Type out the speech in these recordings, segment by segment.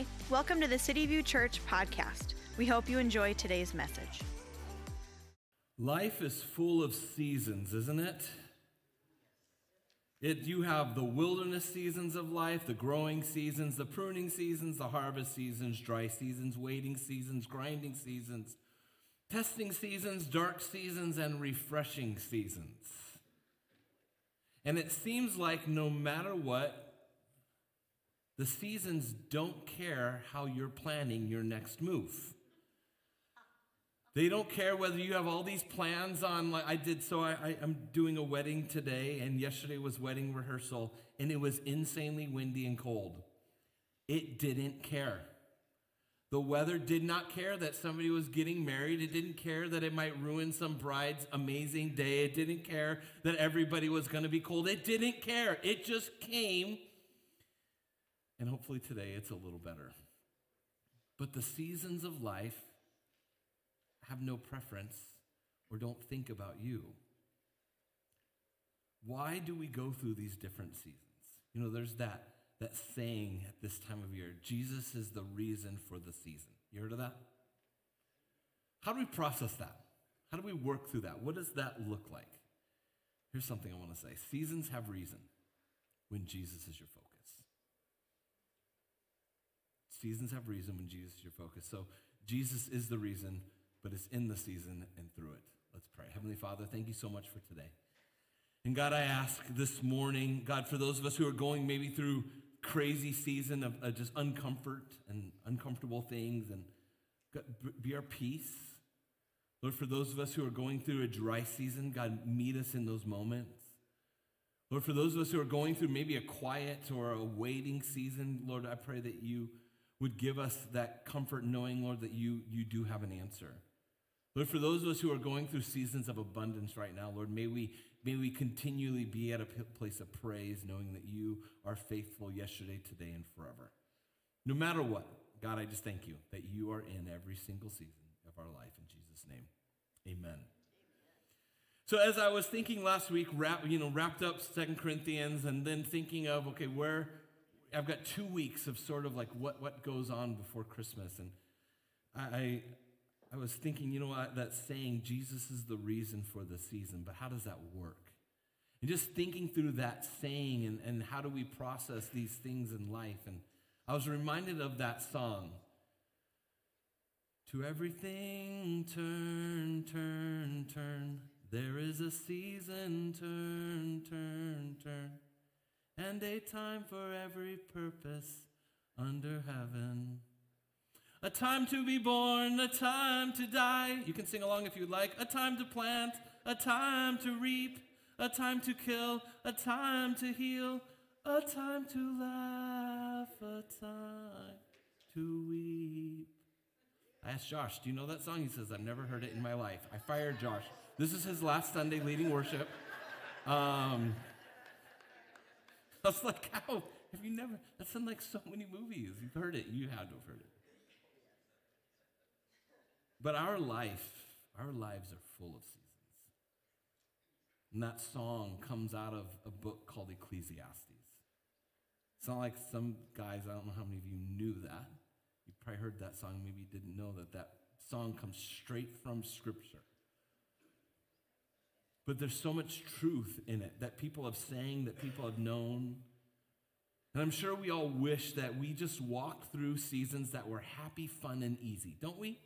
Hi, welcome to the City View Church podcast. We hope you enjoy today's message. Life is full of seasons, isn't it? It, you have the wilderness seasons of life, the growing seasons, the pruning seasons, the harvest seasons, dry seasons, waiting seasons, grinding seasons, testing seasons, dark seasons, and refreshing seasons. And it seems like no matter what, the seasons don't care how you're planning your next move. They don't care whether you have all these plans on. Like I did, so I, I, am doing a wedding today, and yesterday was wedding rehearsal, and it was insanely windy and cold. It didn't care. The weather did not care that somebody was getting married. It didn't care that it might ruin some bride's amazing day. It didn't care that everybody was going to be cold. It didn't care. It just came. And hopefully today it's a little better. But the seasons of life have no preference or don't think about you. Why do we go through these different seasons? You know, there's that, that saying at this time of year Jesus is the reason for the season. You heard of that? How do we process that? How do we work through that? What does that look like? Here's something I want to say seasons have reason when Jesus is your focus. Seasons have reason when Jesus is your focus. So Jesus is the reason but it's in the season and through it. Let's pray. Heavenly Father, thank you so much for today. And God, I ask this morning, God, for those of us who are going maybe through crazy season of, of just uncomfort and uncomfortable things, and God, be our peace. Lord, for those of us who are going through a dry season, God, meet us in those moments. Lord, for those of us who are going through maybe a quiet or a waiting season, Lord, I pray that you would give us that comfort knowing, Lord, that you, you do have an answer. Lord, for those of us who are going through seasons of abundance right now, Lord, may we, may we continually be at a place of praise, knowing that you are faithful yesterday, today, and forever. No matter what, God, I just thank you that you are in every single season of our life. In Jesus' name, amen. So as I was thinking last week, wrap, you know, wrapped up Second Corinthians, and then thinking of okay, where I've got two weeks of sort of like what what goes on before Christmas, and I I was thinking, you know what, that saying, Jesus is the reason for the season, but how does that work? And just thinking through that saying and, and how do we process these things in life. And I was reminded of that song. To everything turn, turn, turn. There is a season, turn, turn, turn. And a time for every purpose under heaven. A time to be born, a time to die. You can sing along if you'd like. A time to plant, a time to reap, a time to kill, a time to heal, a time to laugh, a time to weep. I asked Josh, Do you know that song? He says, I've never heard it in my life. I fired Josh. This is his last Sunday leading worship. Um, I was like, How? Have you never? That's in like so many movies. You've heard it. You had to have heard it. But our life, our lives are full of seasons. And that song comes out of a book called Ecclesiastes. It's not like some guys, I don't know how many of you knew that. You probably heard that song, maybe didn't know that that song comes straight from Scripture. But there's so much truth in it that people have sang, that people have known. And I'm sure we all wish that we just walked through seasons that were happy, fun, and easy, don't we?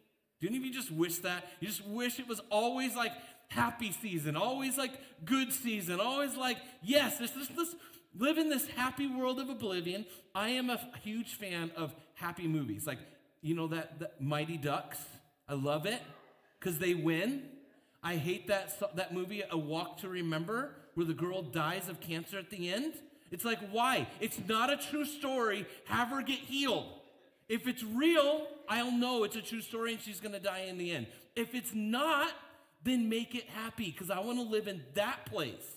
Do any of you just wish that? You just wish it was always like happy season, always like good season, always like, yes, this, this, this, live in this happy world of oblivion. I am a huge fan of happy movies. Like, you know, that, that Mighty Ducks. I love it because they win. I hate that, that movie, A Walk to Remember, where the girl dies of cancer at the end. It's like, why? It's not a true story. Have her get healed. If it's real, I'll know it's a true story and she's going to die in the end. If it's not, then make it happy because I want to live in that place.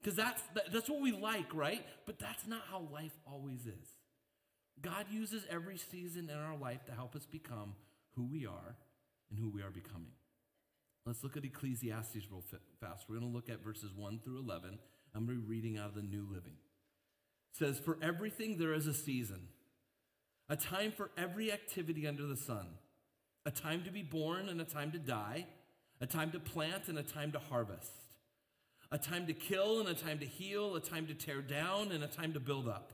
Because that's, that's what we like, right? But that's not how life always is. God uses every season in our life to help us become who we are and who we are becoming. Let's look at Ecclesiastes real fast. We're going to look at verses 1 through 11. I'm going to be reading out of the New Living. It says, For everything there is a season a time for every activity under the sun, a time to be born and a time to die, a time to plant and a time to harvest, a time to kill and a time to heal, a time to tear down and a time to build up,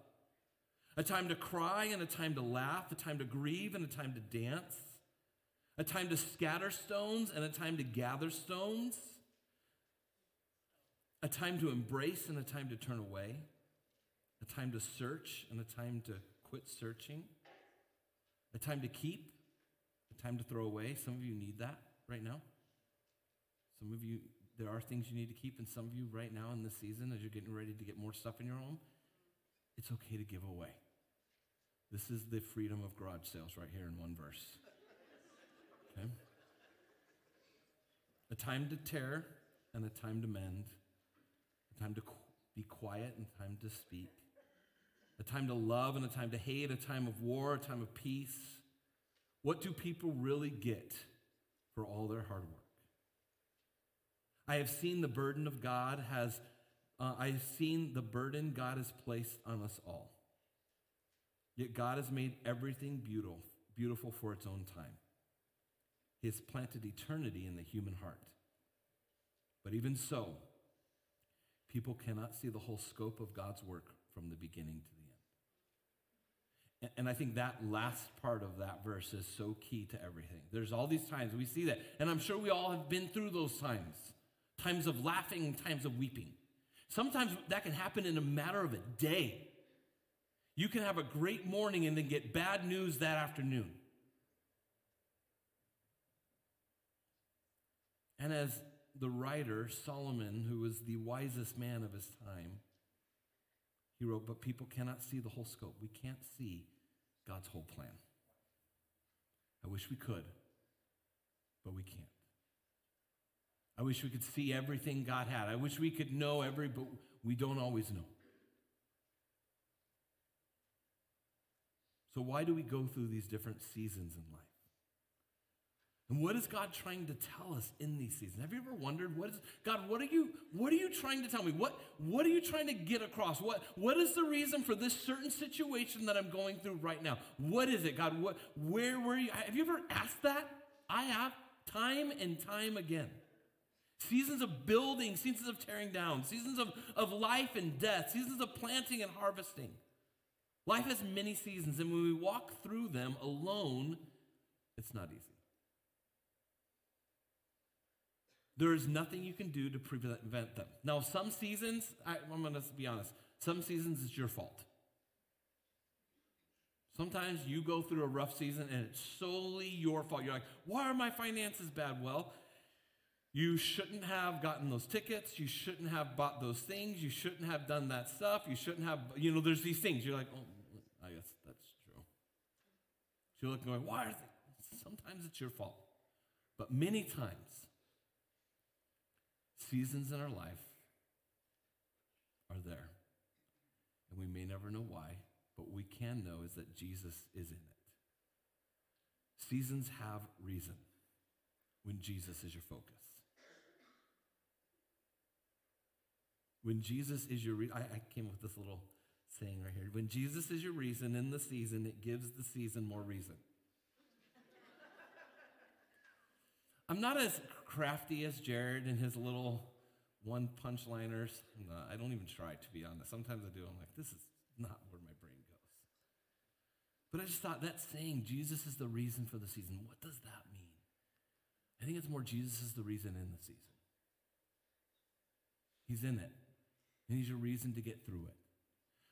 a time to cry and a time to laugh, a time to grieve and a time to dance, a time to scatter stones and a time to gather stones, a time to embrace and a time to turn away, a time to search and a time to quit searching a time to keep, a time to throw away. Some of you need that right now. Some of you, there are things you need to keep, and some of you right now in this season, as you're getting ready to get more stuff in your home, it's okay to give away. This is the freedom of garage sales right here in one verse. Okay? A time to tear and a time to mend, a time to be quiet and a time to speak, a time to love and a time to hate, a time of war, a time of peace. What do people really get for all their hard work? I have seen the burden of God has, uh, I have seen the burden God has placed on us all. Yet God has made everything beautiful, beautiful for its own time. He has planted eternity in the human heart. But even so, people cannot see the whole scope of God's work from the beginning to the end. and I think that last part of that verse is so key to everything. There's all these times we see that, and I'm sure we all have been through those times times of laughing times of weeping. Sometimes that can happen in a matter of a day. You can have a great morning and then get bad news that afternoon. And as the writer, Solomon, who was the wisest man of his time, he wrote, But people cannot see the whole scope. We can't see God's whole plan. I wish we could, but we can't. I wish we could see everything God had. I wish we could know every, but we don't always know. So, why do we go through these different seasons in life? And what is God trying to tell us in these seasons? Have you ever wondered what is God, what are you what are you trying to tell me? What what are you trying to get across? What what is the reason for this certain situation that I'm going through right now? What is it, God? What where were you? Have you ever asked that? I have time and time again. Seasons of building, seasons of tearing down, seasons of, of life and death, seasons of planting and harvesting. Life has many seasons, and when we walk through them alone, it's not easy. There is nothing you can do to prevent them. Now, some seasons, I, I'm going to be honest, some seasons it's your fault. Sometimes you go through a rough season and it's solely your fault. You're like, why are my finances bad? Well, you shouldn't have gotten those tickets. You shouldn't have bought those things. You shouldn't have done that stuff. You shouldn't have, you know, there's these things. You're like, oh, I guess that's true. So you're looking going, why are they? Sometimes it's your fault. But many times, seasons in our life are there. And we may never know why, but we can know is that Jesus is in it. Seasons have reason when Jesus is your focus. When Jesus is your reason, I, I came with this little saying right here. When Jesus is your reason in the season, it gives the season more reason. I'm not as crafty as Jared and his little one punchliners. No, I don't even try, to be honest. Sometimes I do. I'm like, this is not where my brain goes. But I just thought that saying, Jesus is the reason for the season, what does that mean? I think it's more Jesus is the reason in the season. He's in it, and He's your reason to get through it.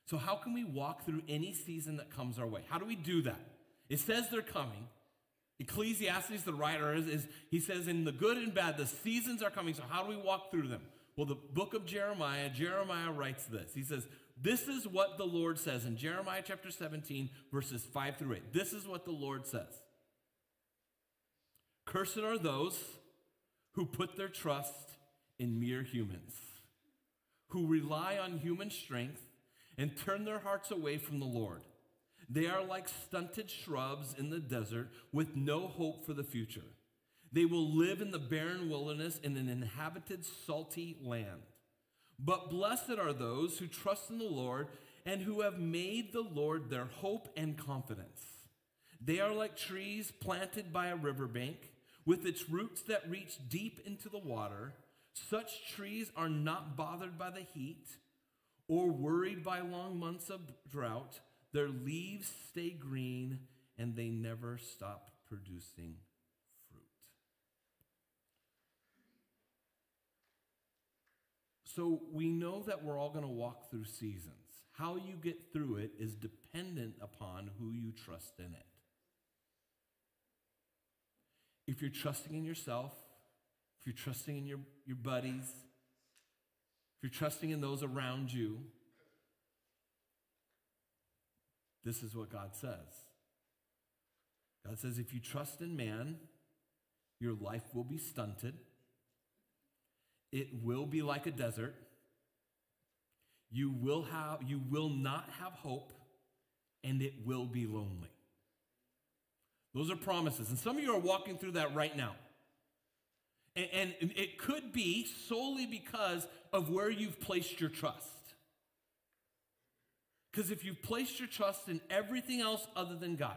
So, how can we walk through any season that comes our way? How do we do that? It says they're coming. Ecclesiastes, the writer, is, is, he says, in the good and bad, the seasons are coming. So, how do we walk through them? Well, the book of Jeremiah, Jeremiah writes this. He says, This is what the Lord says in Jeremiah chapter 17, verses 5 through 8. This is what the Lord says Cursed are those who put their trust in mere humans, who rely on human strength and turn their hearts away from the Lord. They are like stunted shrubs in the desert with no hope for the future. They will live in the barren wilderness in an inhabited salty land. But blessed are those who trust in the Lord and who have made the Lord their hope and confidence. They are like trees planted by a riverbank, with its roots that reach deep into the water. Such trees are not bothered by the heat or worried by long months of drought. Their leaves stay green and they never stop producing fruit. So we know that we're all going to walk through seasons. How you get through it is dependent upon who you trust in it. If you're trusting in yourself, if you're trusting in your, your buddies, if you're trusting in those around you, this is what God says. God says, if you trust in man, your life will be stunted. It will be like a desert. You will have you will not have hope and it will be lonely. Those are promises. And some of you are walking through that right now. And, and it could be solely because of where you've placed your trust. Because if you've placed your trust in everything else other than God,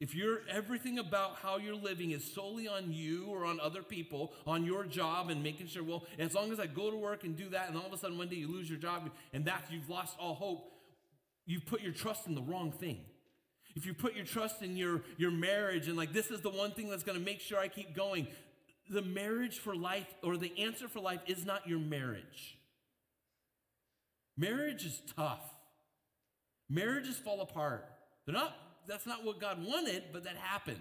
if you're everything about how you're living is solely on you or on other people, on your job and making sure, well, as long as I go to work and do that, and all of a sudden one day you lose your job and that you've lost all hope, you've put your trust in the wrong thing. If you put your trust in your, your marriage and like this is the one thing that's gonna make sure I keep going, the marriage for life or the answer for life is not your marriage. Marriage is tough. Marriages fall apart. They're not that's not what God wanted, but that happens.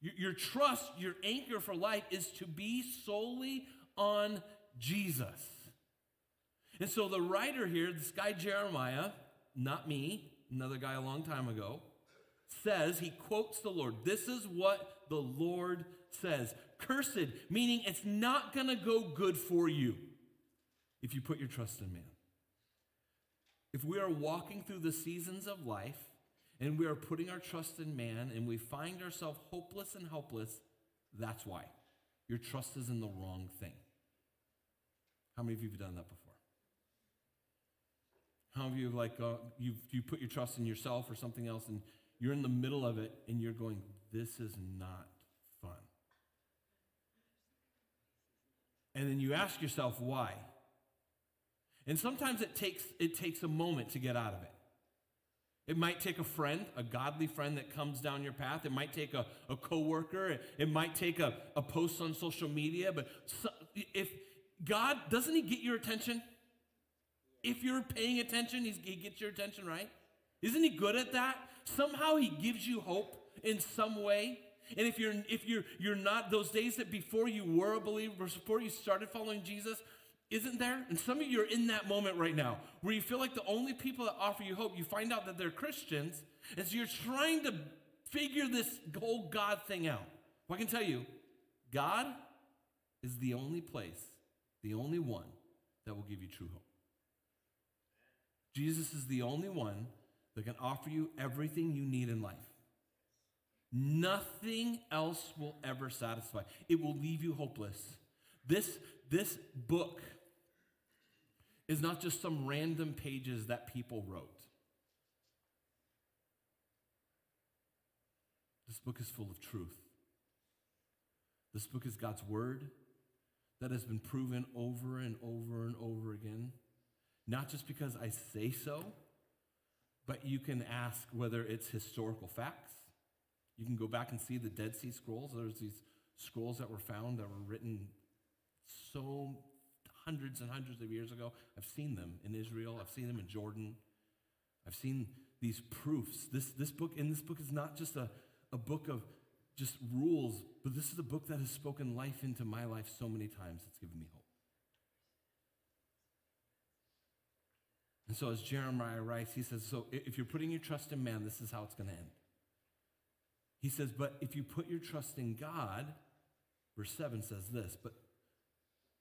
Your, your trust, your anchor for life is to be solely on Jesus. And so the writer here, this guy Jeremiah, not me, another guy a long time ago, says, he quotes the Lord. This is what the Lord says. Cursed, meaning it's not going to go good for you if you put your trust in man. If we are walking through the seasons of life and we are putting our trust in man and we find ourselves hopeless and helpless, that's why. Your trust is in the wrong thing. How many of you have done that before? How many of you have like uh, you you put your trust in yourself or something else and you're in the middle of it and you're going, this is not fun. And then you ask yourself why. And sometimes it takes it takes a moment to get out of it. It might take a friend, a godly friend that comes down your path. It might take a, a coworker. It, it might take a, a post on social media. But so, if God, doesn't He get your attention? If you're paying attention, He gets your attention, right? Isn't He good at that? Somehow He gives you hope in some way. And if you're if you're you're not those days that before you were a believer, before you started following Jesus, isn't there? And some of you are in that moment right now where you feel like the only people that offer you hope, you find out that they're Christians, and so you're trying to figure this whole God thing out. Well, I can tell you, God is the only place, the only one that will give you true hope. Jesus is the only one that can offer you everything you need in life. Nothing else will ever satisfy. It will leave you hopeless. This, this book is not just some random pages that people wrote. This book is full of truth. This book is God's word that has been proven over and over and over again. Not just because I say so, but you can ask whether it's historical facts. You can go back and see the Dead Sea Scrolls. There's these scrolls that were found that were written so hundreds and hundreds of years ago. I've seen them in Israel, I've seen them in Jordan. I've seen these proofs. This, this book, and this book is not just a, a book of just rules, but this is a book that has spoken life into my life so many times. It's given me hope. And so, as Jeremiah writes, he says, So if you're putting your trust in man, this is how it's going to end. He says, But if you put your trust in God, verse 7 says this, But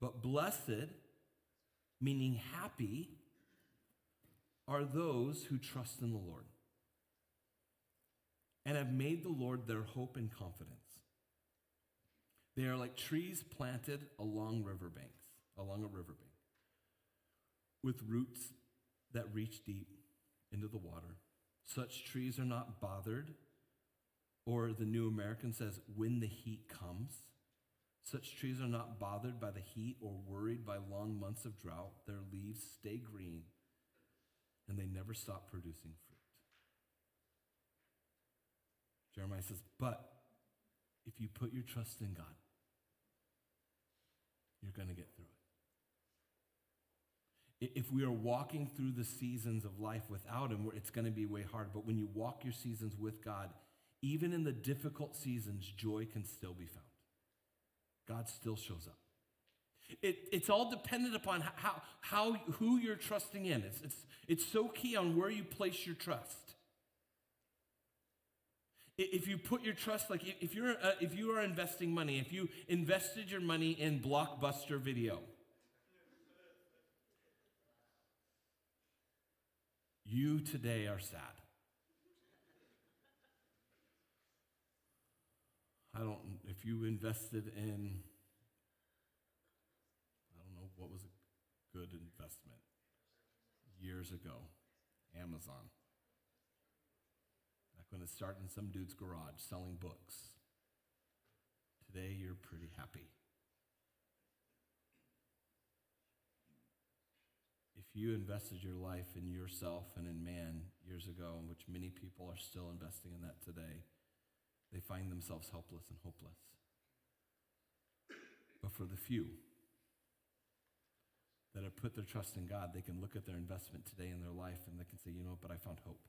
but blessed, meaning happy, are those who trust in the Lord and have made the Lord their hope and confidence. They are like trees planted along riverbanks, along a riverbank, with roots that reach deep into the water. Such trees are not bothered, or the New American says, when the heat comes. Such trees are not bothered by the heat or worried by long months of drought. Their leaves stay green and they never stop producing fruit. Jeremiah says, But if you put your trust in God, you're going to get through it. If we are walking through the seasons of life without Him, it's going to be way hard. But when you walk your seasons with God, even in the difficult seasons, joy can still be found. God still shows up. It, it's all dependent upon how, how, who you're trusting in. It's, it's, it's so key on where you place your trust. If you put your trust, like if you're, uh, if you are investing money, if you invested your money in Blockbuster Video, you today are sad. I don't, if you invested in, I don't know what was a good investment years ago, Amazon. Back when it started in some dude's garage selling books. Today you're pretty happy. If you invested your life in yourself and in man years ago, in which many people are still investing in that today, they find themselves helpless and hopeless. But for the few that have put their trust in God, they can look at their investment today in their life and they can say, you know what, but I found hope.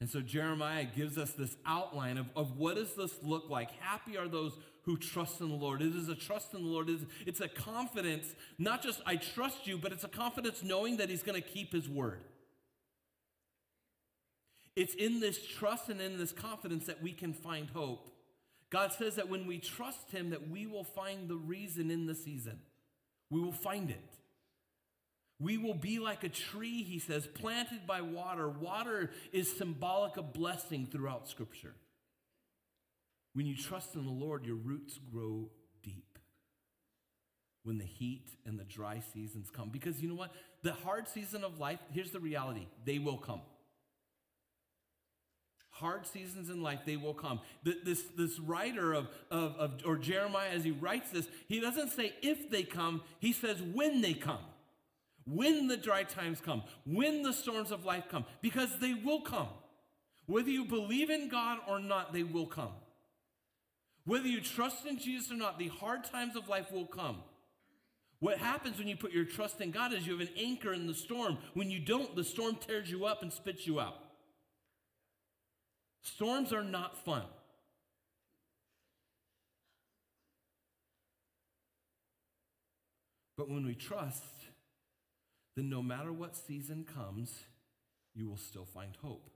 And so Jeremiah gives us this outline of, of what does this look like. Happy are those who trust in the Lord. It is a trust in the Lord. It's, it's a confidence, not just I trust you, but it's a confidence knowing that he's going to keep his word. It's in this trust and in this confidence that we can find hope. God says that when we trust Him, that we will find the reason in the season. We will find it. We will be like a tree, he says, planted by water. Water is symbolic of blessing throughout Scripture. When you trust in the Lord, your roots grow deep. When the heat and the dry seasons come. Because you know what? The hard season of life, here's the reality they will come hard seasons in life, they will come. This, this writer of, of, of, or Jeremiah, as he writes this, he doesn't say if they come, he says when they come. When the dry times come, when the storms of life come, because they will come. Whether you believe in God or not, they will come. Whether you trust in Jesus or not, the hard times of life will come. What happens when you put your trust in God is you have an anchor in the storm. When you don't, the storm tears you up and spits you out. Storms are not fun. But when we trust, then no matter what season comes, you will still find hope.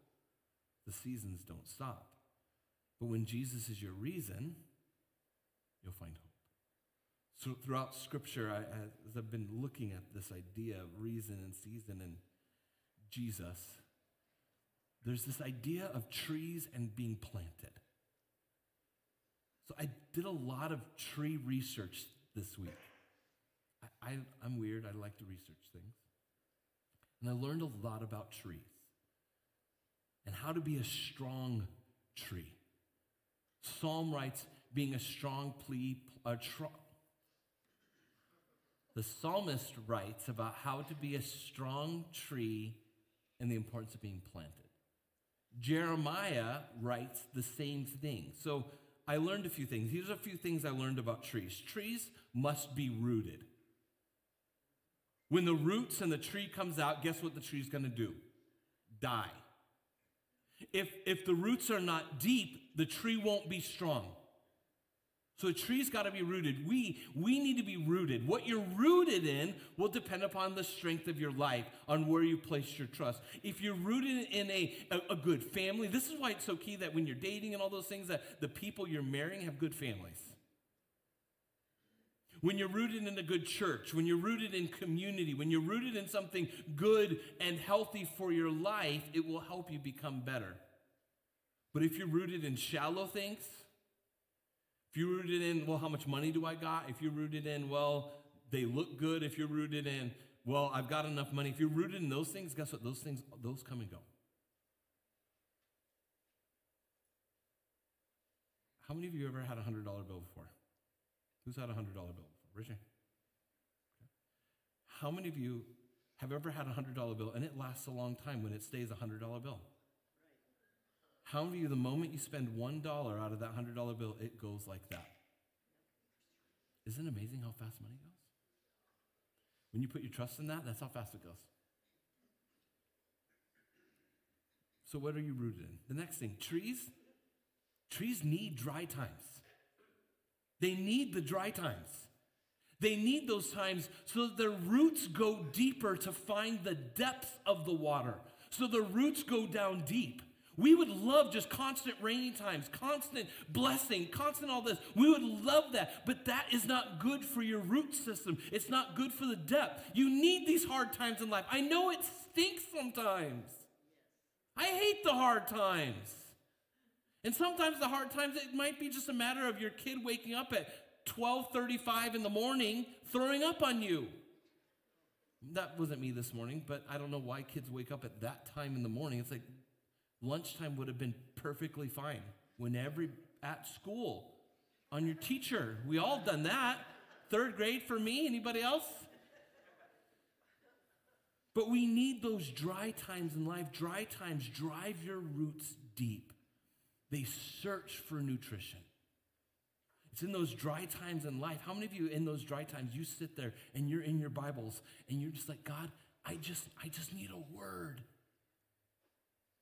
The seasons don't stop. But when Jesus is your reason, you'll find hope. So throughout Scripture, I, as I've been looking at this idea of reason and season and Jesus, there's this idea of trees and being planted. So I did a lot of tree research this week. I, am weird, I like to research things. And I learned a lot about trees and how to be a strong tree. Psalm writes, being a strong plea, a tr- the psalmist writes about how to be a strong tree and the importance of being planted. Jeremiah writes the same thing. So I learned a few things. Here's a few things I learned about trees. Trees must be rooted. When the roots and the tree comes out, guess what the tree's going to do? Die. If, if the roots are not deep, the tree won't be strong. So a tree's got to be rooted. We, we need to be rooted. What you're rooted in will depend upon the strength of your life, on where you place your trust. If you're rooted in a, a, a good family, this is why it's so key that when you're dating and all those things, that the people you're marrying have good families. When you're rooted in a good church, when you're rooted in community, when you're rooted in something good and healthy for your life, it will help you become better. But if you're rooted in shallow things, if you're rooted in, well, how much money do I got? If you're rooted in, well, they look good. If you're rooted in, well, I've got enough money. If you're rooted in those things, guess what? Those things, those come and go. How many of you ever had a $100 bill before? Who's had a $100 bill before? Raise. How many of you have ever had a $100 bill and it lasts a long time when it stays a $100 bill? How many of you, the moment you spend $1 out of that $100 bill, it goes like that? Isn't it amazing how fast money goes? When you put your trust in that, that's how fast it goes. So, what are you rooted in? The next thing trees. Trees need dry times. They need the dry times. They need those times so that their roots go deeper to find the depth of the water. So the roots go down deep. We would love just constant rainy times, constant blessing, constant all this. We would love that, but that is not good for your root system. It's not good for the depth. You need these hard times in life. I know it stinks sometimes. I hate the hard times. And sometimes the hard times it might be just a matter of your kid waking up at 12:35 in the morning throwing up on you. That wasn't me this morning, but I don't know why kids wake up at that time in the morning. It's like lunchtime would have been perfectly fine. When every at school on your teacher, we all done that. Third grade for me, anybody else? But we need those dry times in life. Dry times drive your roots deep. They search for nutrition. It's in those dry times in life. How many of you in those dry times you sit there and you're in your Bibles and you're just like, God, I just I just need a word.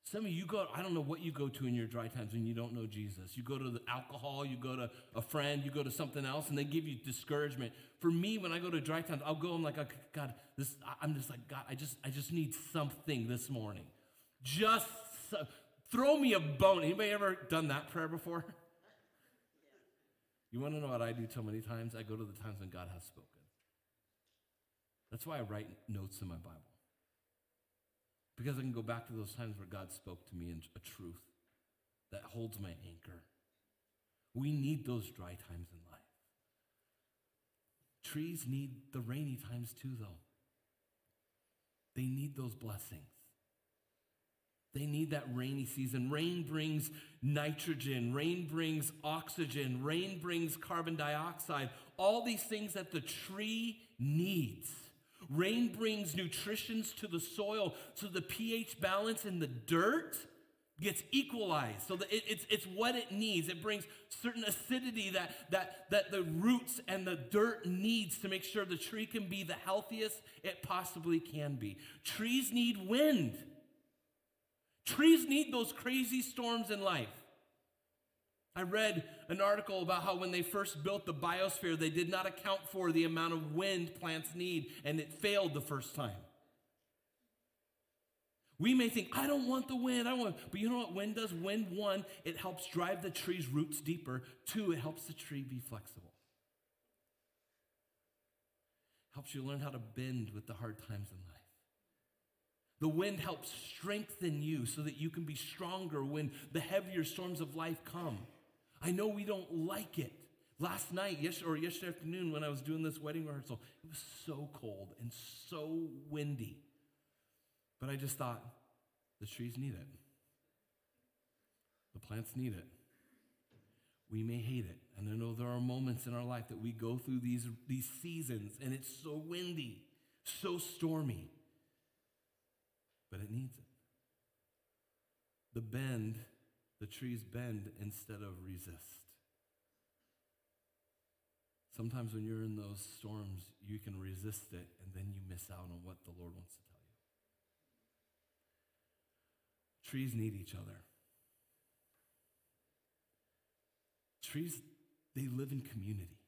Some of you go, I don't know what you go to in your dry times when you don't know Jesus. You go to the alcohol, you go to a friend, you go to something else, and they give you discouragement. For me, when I go to dry times, I'll go, I'm like, God, this, I'm just like, God, I just, I just need something this morning. Just throw me a bone. Anybody ever done that prayer before? You want to know what I do so many times? I go to the times when God has spoken. That's why I write notes in my Bible. Because I can go back to those times where God spoke to me in a truth that holds my anchor. We need those dry times in life. Trees need the rainy times too, though. They need those blessings. They need that rainy season. Rain brings nitrogen, rain brings oxygen, rain brings carbon dioxide, all these things that the tree needs. Rain brings nutritions to the soil so the pH balance in the dirt gets equalized. So that it, it's, it's what it needs. It brings certain acidity that, that, that the roots and the dirt needs to make sure the tree can be the healthiest it possibly can be. Trees need wind. Trees need those crazy storms in life I read an article about how when they first built the biosphere, they did not account for the amount of wind plants need, and it failed the first time. We may think, I don't want the wind, I want, but you know what wind does? Wind, one, it helps drive the tree's roots deeper. Two, it helps the tree be flexible. Helps you learn how to bend with the hard times in life. The wind helps strengthen you so that you can be stronger when the heavier storms of life come. I know we don't like it. Last night, or yesterday afternoon, when I was doing this wedding rehearsal, it was so cold and so windy. But I just thought, the trees need it. The plants need it. We may hate it. And I know there are moments in our life that we go through these, these seasons and it's so windy, so stormy. But it needs it. The bend the trees bend instead of resist. Sometimes when you're in those storms, you can resist it and then you miss out on what the Lord wants to tell you. Trees need each other. Trees, they live in community.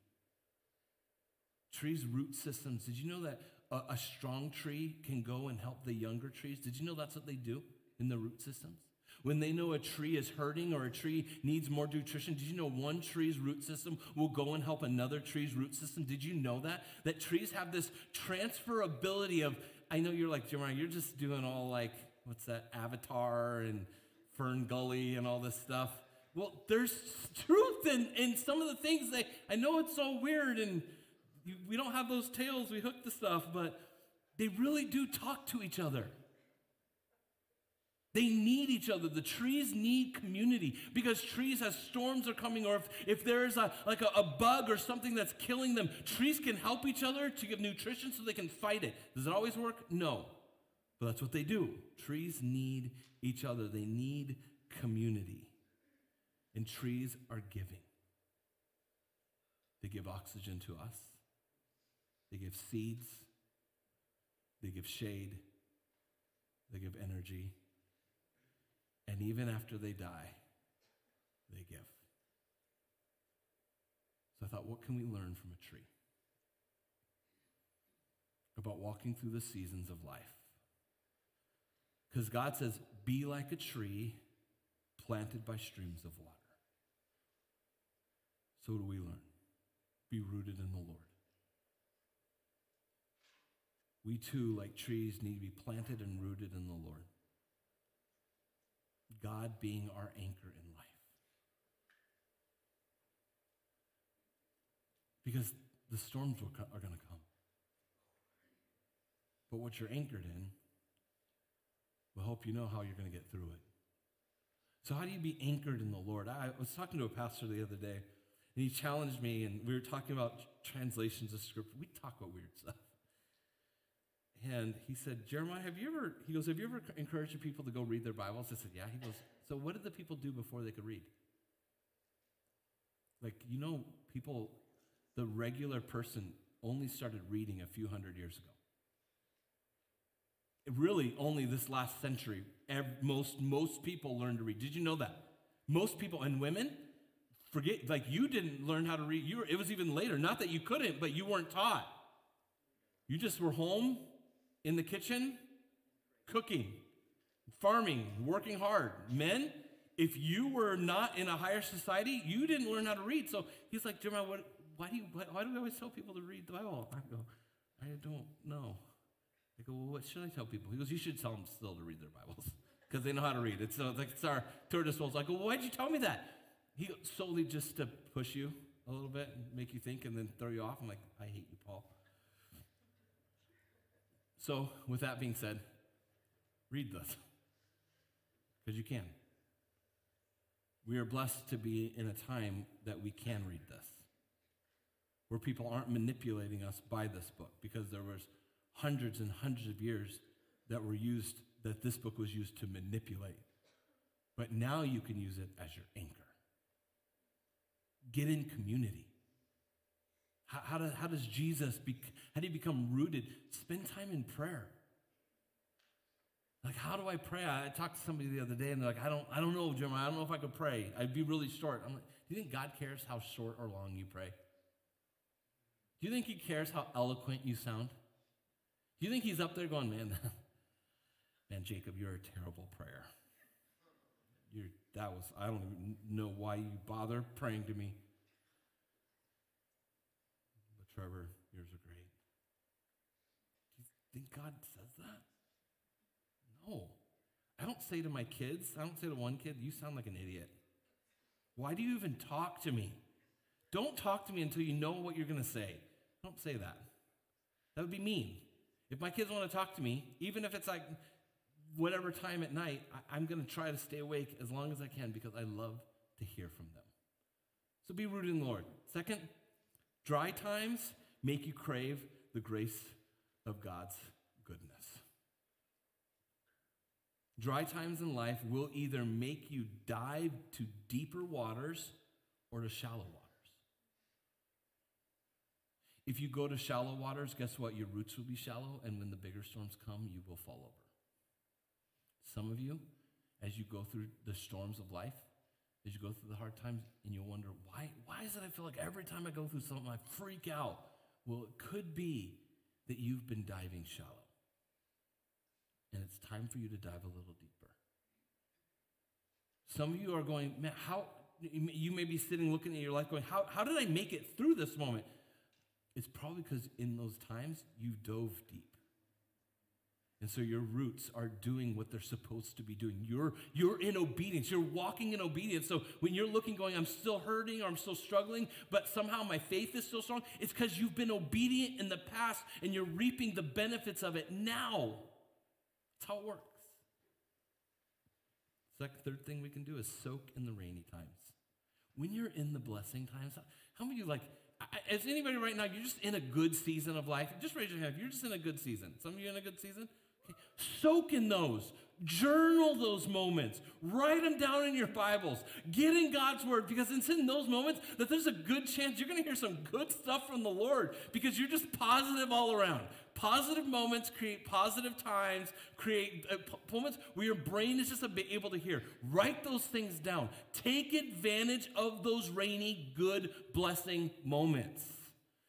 Trees' root systems. Did you know that a, a strong tree can go and help the younger trees? Did you know that's what they do in the root systems? When they know a tree is hurting or a tree needs more nutrition, did you know one tree's root system will go and help another tree's root system? Did you know that? That trees have this transferability of, I know you're like, Jeremiah, you're just doing all like, what's that, Avatar and FernGully and all this stuff. Well, there's truth in, in some of the things that I know it's so weird and we don't have those tails, we hook the stuff, but they really do talk to each other. They need each other. The trees need community because trees, as storms are coming, or if, if there is a, like a, a bug or something that's killing them, trees can help each other to give nutrition so they can fight it. Does it always work? No. But that's what they do. Trees need each other, they need community. And trees are giving. They give oxygen to us, they give seeds, they give shade, they give energy. And even after they die, they give. So I thought, what can we learn from a tree? About walking through the seasons of life. Because God says, be like a tree planted by streams of water. So do we learn? Be rooted in the Lord. We too, like trees, need to be planted and rooted in the Lord. God being our anchor in life. Because the storms are going to come. But what you're anchored in will help you know how you're going to get through it. So, how do you be anchored in the Lord? I was talking to a pastor the other day, and he challenged me, and we were talking about translations of scripture. We talk about weird stuff. And he said, Jeremiah, have you ever, he goes, have you ever encouraged people to go read their Bibles? I said, yeah. He goes, so what did the people do before they could read? Like, you know, people, the regular person only started reading a few hundred years ago. Really, only this last century, most, most people learned to read. Did you know that? Most people, and women, forget, like you didn't learn how to read. You were, it was even later. Not that you couldn't, but you weren't taught. You just were home in the kitchen, cooking, farming, working hard. Men, if you were not in a higher society, you didn't learn how to read. So he's like, Jeremiah, what, why, do you, why, why do we always tell people to read the Bible? I go, I don't know. I go, well, what should I tell people? He goes, you should tell them still to read their Bibles because they know how to read. It's, like, it's our tour de souls. I go, well, why'd you tell me that? He goes, solely just to push you a little bit and make you think and then throw you off. I'm like, I hate you. So, with that being said, read this because you can. We are blessed to be in a time that we can read this, where people aren't manipulating us by this book because there was hundreds and hundreds of years that were used that this book was used to manipulate. But now you can use it as your anchor. Get in community. How, how, how does Jesus, be, how do you become rooted? Spend time in prayer. Like, how do I pray? I talked to somebody the other day and they're like, I don't, I don't know, Jim. I don't know if I could pray. I'd be really short. I'm like, do you think God cares how short or long you pray? Do you think He cares how eloquent you sound? Do you think He's up there going, man, man, Jacob, you're a terrible prayer. You're, that was, I don't even know why you bother praying to me. Trevor, yours are great. Do you think God says that? No. I don't say to my kids, I don't say to one kid, you sound like an idiot. Why do you even talk to me? Don't talk to me until you know what you're going to say. Don't say that. That would be mean. If my kids want to talk to me, even if it's like whatever time at night, I, am going to try to stay awake as long as I can because I love to hear from them. So be rooted in the Lord. Second, Dry times make you crave the grace of God's goodness. Dry times in life will either make you dive to deeper waters or to shallow waters. If you go to shallow waters, guess what? Your roots will be shallow, and when the bigger storms come, you will fall over. Some of you, as you go through the storms of life, as you go through the hard times and you'll wonder, why, why is it I feel like every time I go through something, I freak out? Well, it could be that you've been diving shallow. And it's time for you to dive a little deeper. Some of you are going, man, how, you may be sitting looking at your life going, how, how did I make it through this moment? It's probably because in those times you dove deep. And so your roots are doing what they're supposed to be doing. You're, you're in obedience. You're walking in obedience. So when you're looking, going, I'm still hurting or I'm still struggling, but somehow my faith is still strong, it's because you've been obedient in the past and you're reaping the benefits of it now. That's how it works. Second, third thing we can do is soak in the rainy times. When you're in the blessing times, how many of you like, is anybody right now, you're just in a good season of life? Just raise your hand. You're just in a good season. Some of you in a good season? Soak in those. Journal those moments. Write them down in your Bibles. Get in God's Word because it's in those moments that there's a good chance you're going to hear some good stuff from the Lord because you're just positive all around. Positive moments create positive times, create uh, moments where your brain is just able to hear. Write those things down. Take advantage of those rainy, good, blessing moments.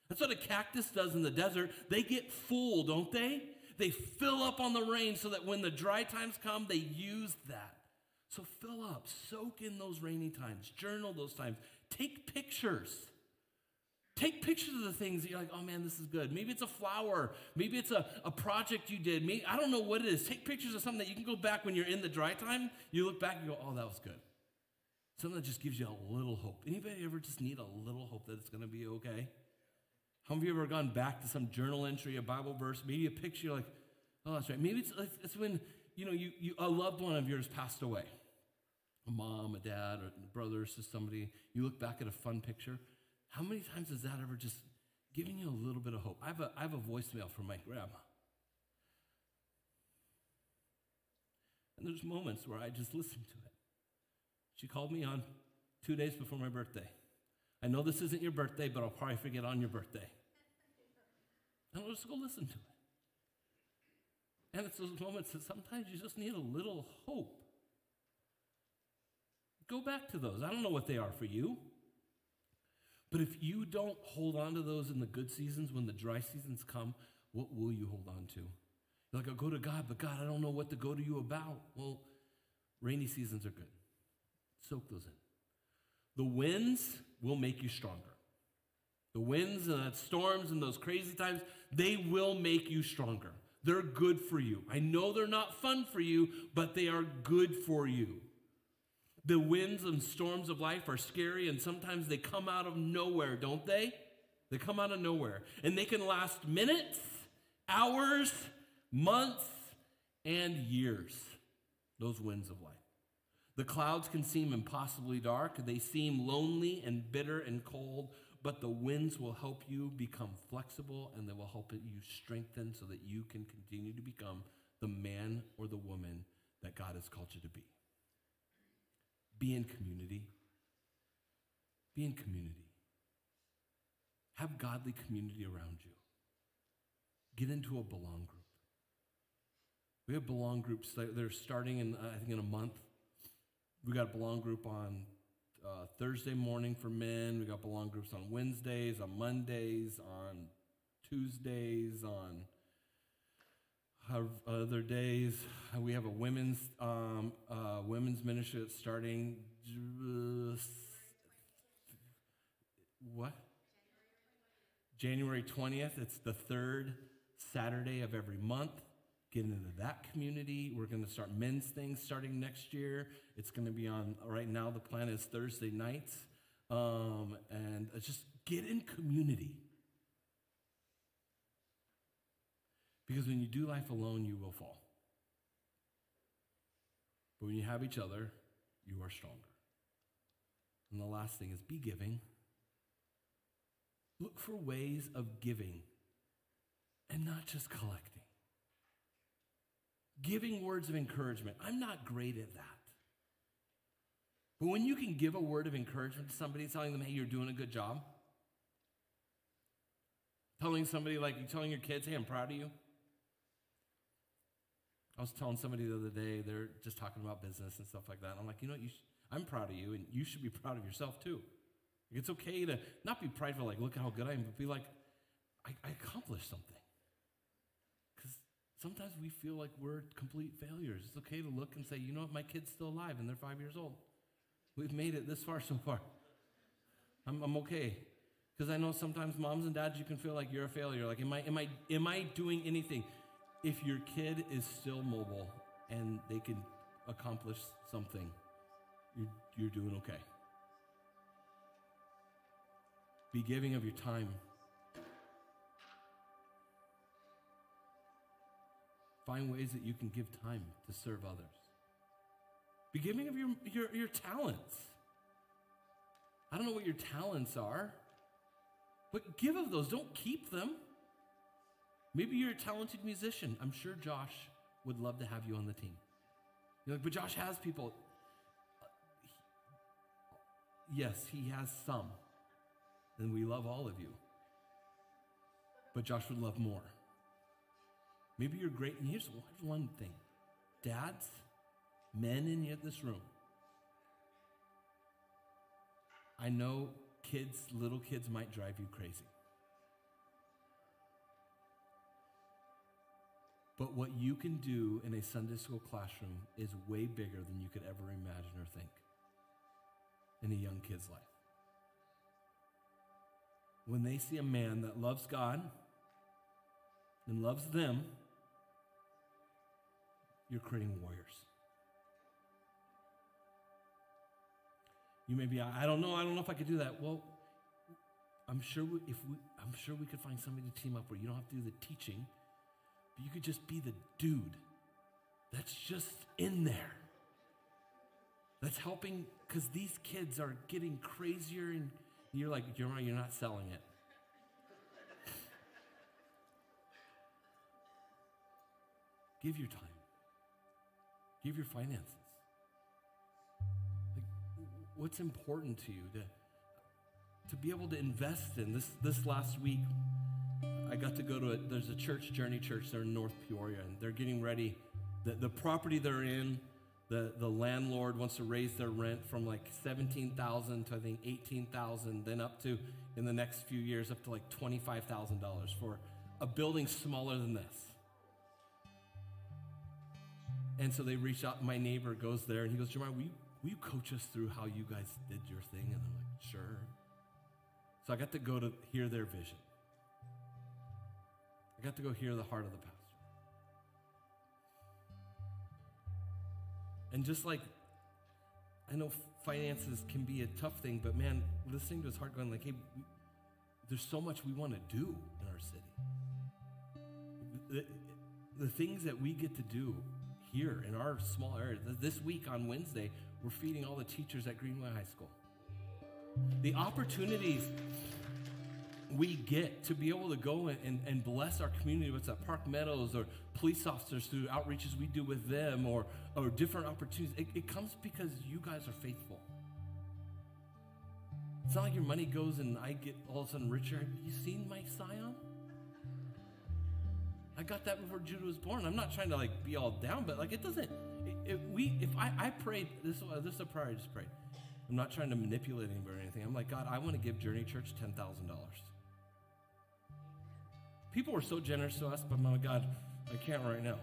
That's what a cactus does in the desert. They get full, don't they? They fill up on the rain so that when the dry times come, they use that. So fill up, soak in those rainy times, journal those times, take pictures. Take pictures of the things that you're like, oh man, this is good. Maybe it's a flower. Maybe it's a, a project you did. Maybe, I don't know what it is. Take pictures of something that you can go back when you're in the dry time. You look back and go, oh, that was good. Something that just gives you a little hope. Anybody ever just need a little hope that it's going to be okay? How many of you ever gone back to some journal entry, a Bible verse, maybe a picture, like, oh, that's right. Maybe it's, it's when, you know, you, you, a loved one of yours passed away. A mom, a dad, or a brother, or somebody. You look back at a fun picture. How many times has that ever just given you a little bit of hope? I have a, I have a voicemail from my grandma. And there's moments where I just listen to it. She called me on two days before my birthday. I know this isn't your birthday, but I'll probably forget on your birthday. And I'll just go listen to it. And it's those moments that sometimes you just need a little hope. Go back to those. I don't know what they are for you. But if you don't hold on to those in the good seasons, when the dry seasons come, what will you hold on to? You're like, I'll go to God, but God, I don't know what to go to you about. Well, rainy seasons are good. Soak those in. The winds will make you stronger. The winds and the storms and those crazy times, they will make you stronger. They're good for you. I know they're not fun for you, but they are good for you. The winds and storms of life are scary, and sometimes they come out of nowhere, don't they? They come out of nowhere. And they can last minutes, hours, months, and years. Those winds of life. The clouds can seem impossibly dark. They seem lonely and bitter and cold, but the winds will help you become flexible and they will help you strengthen so that you can continue to become the man or the woman that God has called you to be. Be in community. Be in community. Have godly community around you. Get into a belong group. We have belong groups that are starting in, I think, in a month. We got a belong group on uh, Thursday morning for men. We got belong groups on Wednesdays, on Mondays, on Tuesdays, on other days. We have a women's um, uh, women's ministry that's starting. Uh, what? January 20th. It's the third Saturday of every month. Get into that community. We're going to start men's things starting next year. It's going to be on, right now, the plan is Thursday nights. Um, and just get in community. Because when you do life alone, you will fall. But when you have each other, you are stronger. And the last thing is be giving. Look for ways of giving and not just collecting. Giving words of encouragement. I'm not great at that. But when you can give a word of encouragement to somebody, telling them, hey, you're doing a good job, telling somebody, like you're telling your kids, hey, I'm proud of you. I was telling somebody the other day, they're just talking about business and stuff like that. And I'm like, you know what? You sh- I'm proud of you, and you should be proud of yourself too. It's okay to not be prideful, like, look at how good I am, but be like, I, I accomplished something. Sometimes we feel like we're complete failures. It's okay to look and say, you know what? My kid's still alive, and they're five years old. We've made it this far so far. I'm, I'm okay. Because I know sometimes moms and dads, you can feel like you're a failure. Like, am I, am I, am I doing anything? if your kid is still mobile and they can accomplish something, you're, you're doing okay. Be giving of your time. Find ways that you can give time to serve others. Be giving of your, your, your talents. I don't know what your talents are, but give of those. Don't keep them. Maybe you're a talented musician. I'm sure Josh would love to have you on the team. You're like, but Josh has people. Yes, he has some. And we love all of you. But Josh would love more. Maybe you're great. And here's one thing dads, men in this room. I know kids, little kids might drive you crazy. But what you can do in a Sunday school classroom is way bigger than you could ever imagine or think in a young kid's life. When they see a man that loves God and loves them, you're creating warriors. You may be, I don't know, I don't know if I could do that. Well, I'm sure we, if we, I'm sure we could find somebody to team up where you don't have to do the teaching, but you could just be the dude that's just in there. That's helping because these kids are getting crazier, and you're like, you're, you're not selling it. Give your time. Give your finances. Like, what's important to you to, to be able to invest in? This, this last week, I got to go to a, there's a church, Journey Church, there in North Peoria, and they're getting ready. The, the property they're in, the, the landlord wants to raise their rent from like 17,000 to I think 18,000, then up to, in the next few years, up to like $25,000 for a building smaller than this. And so they reach out. My neighbor goes there and he goes, Jeremiah, will you, will you coach us through how you guys did your thing? And I'm like, sure. So I got to go to hear their vision. I got to go hear the heart of the pastor. And just like I know finances can be a tough thing, but man, listening to his heart going like, hey, there's so much we want to do in our city. The, the things that we get to do here in our small area. This week on Wednesday, we're feeding all the teachers at Greenway High School. The opportunities we get to be able to go and, and bless our community, what's at Park Meadows or police officers through outreaches we do with them or, or different opportunities, it, it comes because you guys are faithful. It's not like your money goes and I get all of a sudden richer. Have you seen my Scion? I got that before Judah was born. I'm not trying to like be all down, but like it doesn't. If we, if I, I prayed this, uh, this is a prayer I just prayed. I'm not trying to manipulate anybody or anything. I'm like God, I want to give Journey Church ten thousand dollars. People were so generous to us, but my God, I can't right now.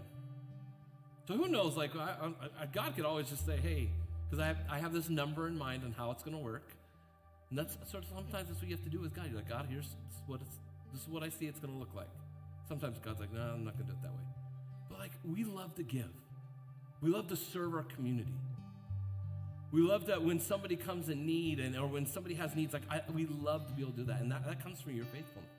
So who knows? Like I, I, God could always just say, hey, because I have, I have this number in mind on how it's going to work. And that's sort of sometimes that's what you have to do with God. You're like, God, here's what it's, this is what I see it's going to look like. Sometimes God's like, no, I'm not going to do it that way. But like, we love to give. We love to serve our community. We love that when somebody comes in need and or when somebody has needs, like I, we love to be able to do that. And that, that comes from your faithfulness.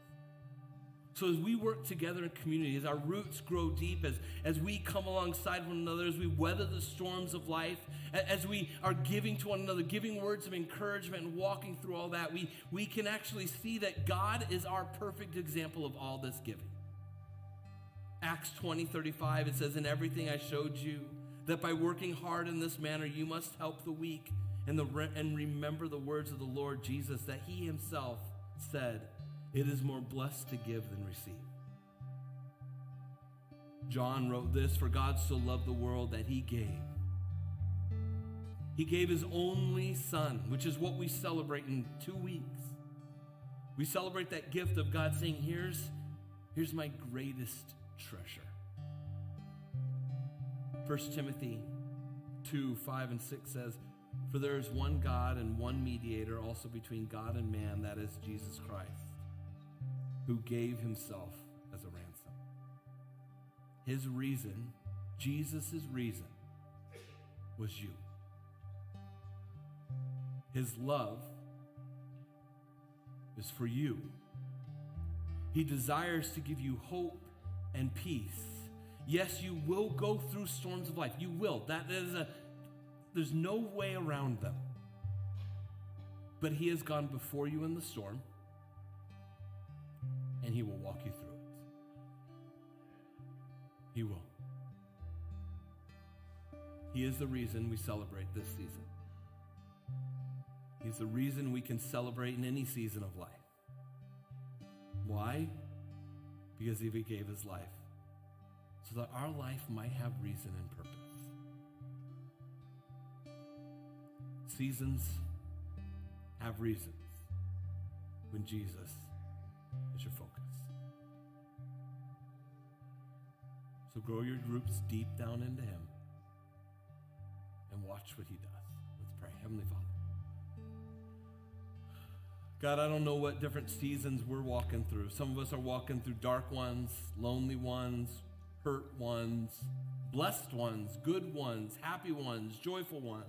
So as we work together in community, as our roots grow deep, as, as we come alongside one another, as we weather the storms of life, as we are giving to one another, giving words of encouragement and walking through all that, we, we can actually see that God is our perfect example of all this giving. Acts 20, 35, it says, In everything I showed you, that by working hard in this manner, you must help the weak and, the, and remember the words of the Lord Jesus that he himself said, It is more blessed to give than receive. John wrote this For God so loved the world that he gave. He gave his only son, which is what we celebrate in two weeks. We celebrate that gift of God saying, Here's, here's my greatest treasure. 1 Timothy 2 5 and 6 says, For there is one God and one mediator also between God and man, that is Jesus Christ, who gave himself as a ransom. his reason, Jesus' reason, was you. His love is for you. He desires to give you hope and peace. Yes, you will go through storms of life. You will. That is a there's no way around them. But he has gone before you in the storm and he will walk you through it. He will. He is the reason we celebrate this season. He's the reason we can celebrate in any season of life. Why? Because he gave his life so that our life might have reason and purpose. Seasons have reasons when Jesus is your focus. So grow your roots deep down into Him and watch what He does. Let's pray. Heavenly Father. God, I don't know what different seasons we're walking through. Some of us are walking through dark ones, lonely ones, hurt ones, blessed ones, good ones, happy ones, joyful ones.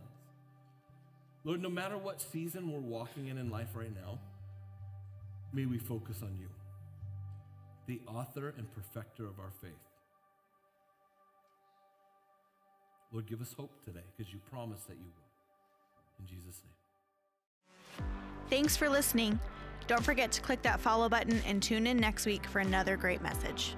Lord, no matter what season we're walking in in life right now, may we focus on you, the author and perfecter of our faith. Lord, give us hope today because you promised that you will. In Jesus' name. Thanks for listening. Don't forget to click that follow button and tune in next week for another great message.